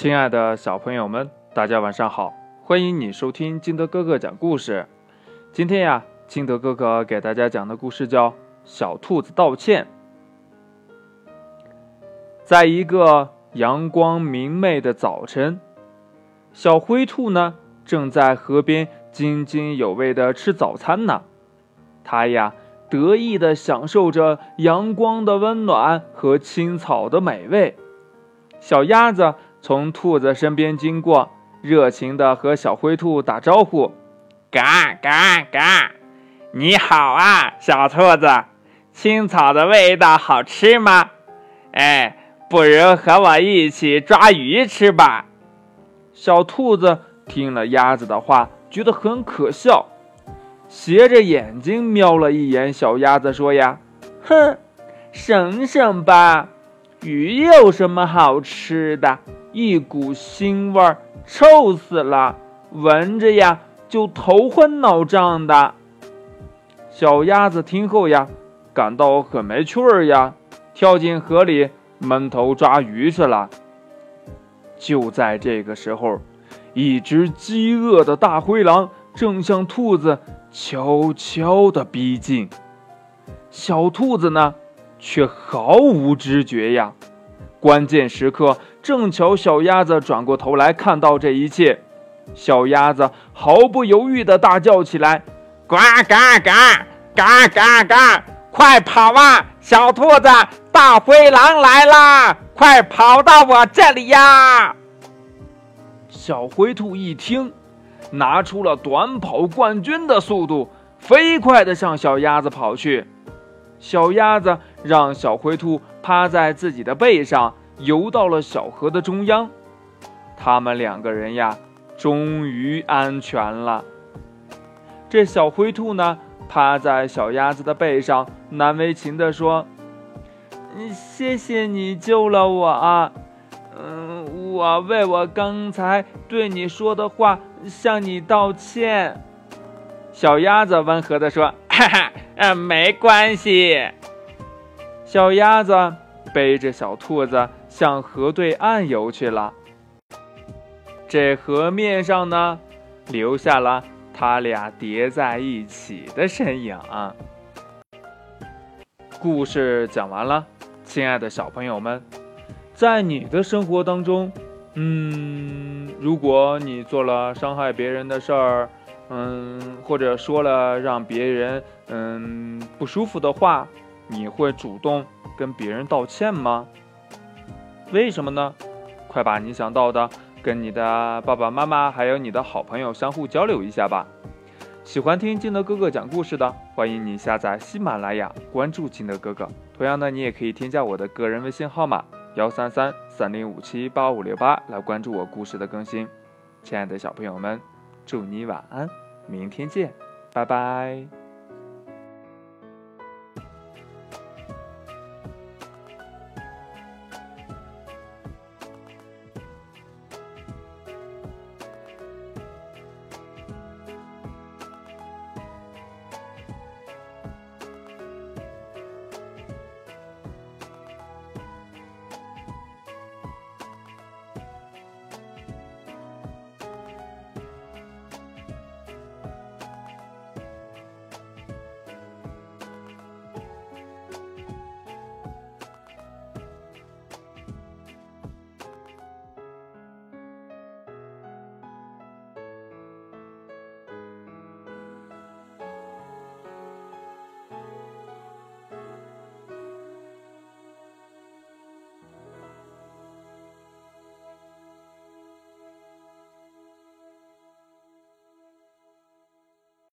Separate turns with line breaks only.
亲爱的小朋友们，大家晚上好！欢迎你收听金德哥哥讲故事。今天呀，金德哥哥给大家讲的故事叫《小兔子道歉》。在一个阳光明媚的早晨，小灰兔呢正在河边津津有味的吃早餐呢。它呀得意的享受着阳光的温暖和青草的美味。小鸭子。从兔子身边经过，热情地和小灰兔打招呼：“
嘎嘎嘎！你好啊，小兔子，青草的味道好吃吗？哎，不如和我一起抓鱼吃吧。”
小兔子听了鸭子的话，觉得很可笑，斜着眼睛瞄了一眼小鸭子，说：“呀，哼，省省吧，鱼有什么好吃的？”一股腥味儿，臭死了！闻着呀，就头昏脑胀的。小鸭子听后呀，感到很没趣儿呀，跳进河里闷头抓鱼去了。就在这个时候，一只饥饿的大灰狼正向兔子悄悄地逼近，小兔子呢，却毫无知觉呀。关键时刻。正巧小鸭子转过头来看到这一切，小鸭子毫不犹豫地大叫起来：“
呱嘎嘎，嘎嘎嘎！快跑啊！小兔子，大灰狼来啦！快跑到我这里呀！”
小灰兔一听，拿出了短跑冠军的速度，飞快地向小鸭子跑去。小鸭子让小灰兔趴在自己的背上。游到了小河的中央，他们两个人呀，终于安全了。这小灰兔呢，趴在小鸭子的背上，难为情地说：“谢谢你救了我啊，嗯，我为我刚才对你说的话向你道歉。”
小鸭子温和地说：“哈哈，嗯，没关系。”
小鸭子背着小兔子。向河对岸游去了。这河面上呢，留下了他俩叠在一起的身影。故事讲完了，亲爱的小朋友们，在你的生活当中，嗯，如果你做了伤害别人的事儿，嗯，或者说了让别人嗯不舒服的话，你会主动跟别人道歉吗？为什么呢？快把你想到的跟你的爸爸妈妈还有你的好朋友相互交流一下吧。喜欢听金德哥哥讲故事的，欢迎你下载喜马拉雅，关注金德哥哥。同样的，你也可以添加我的个人微信号码幺三三三零五七八五六八来关注我故事的更新。亲爱的小朋友们，祝你晚安，明天见，拜拜。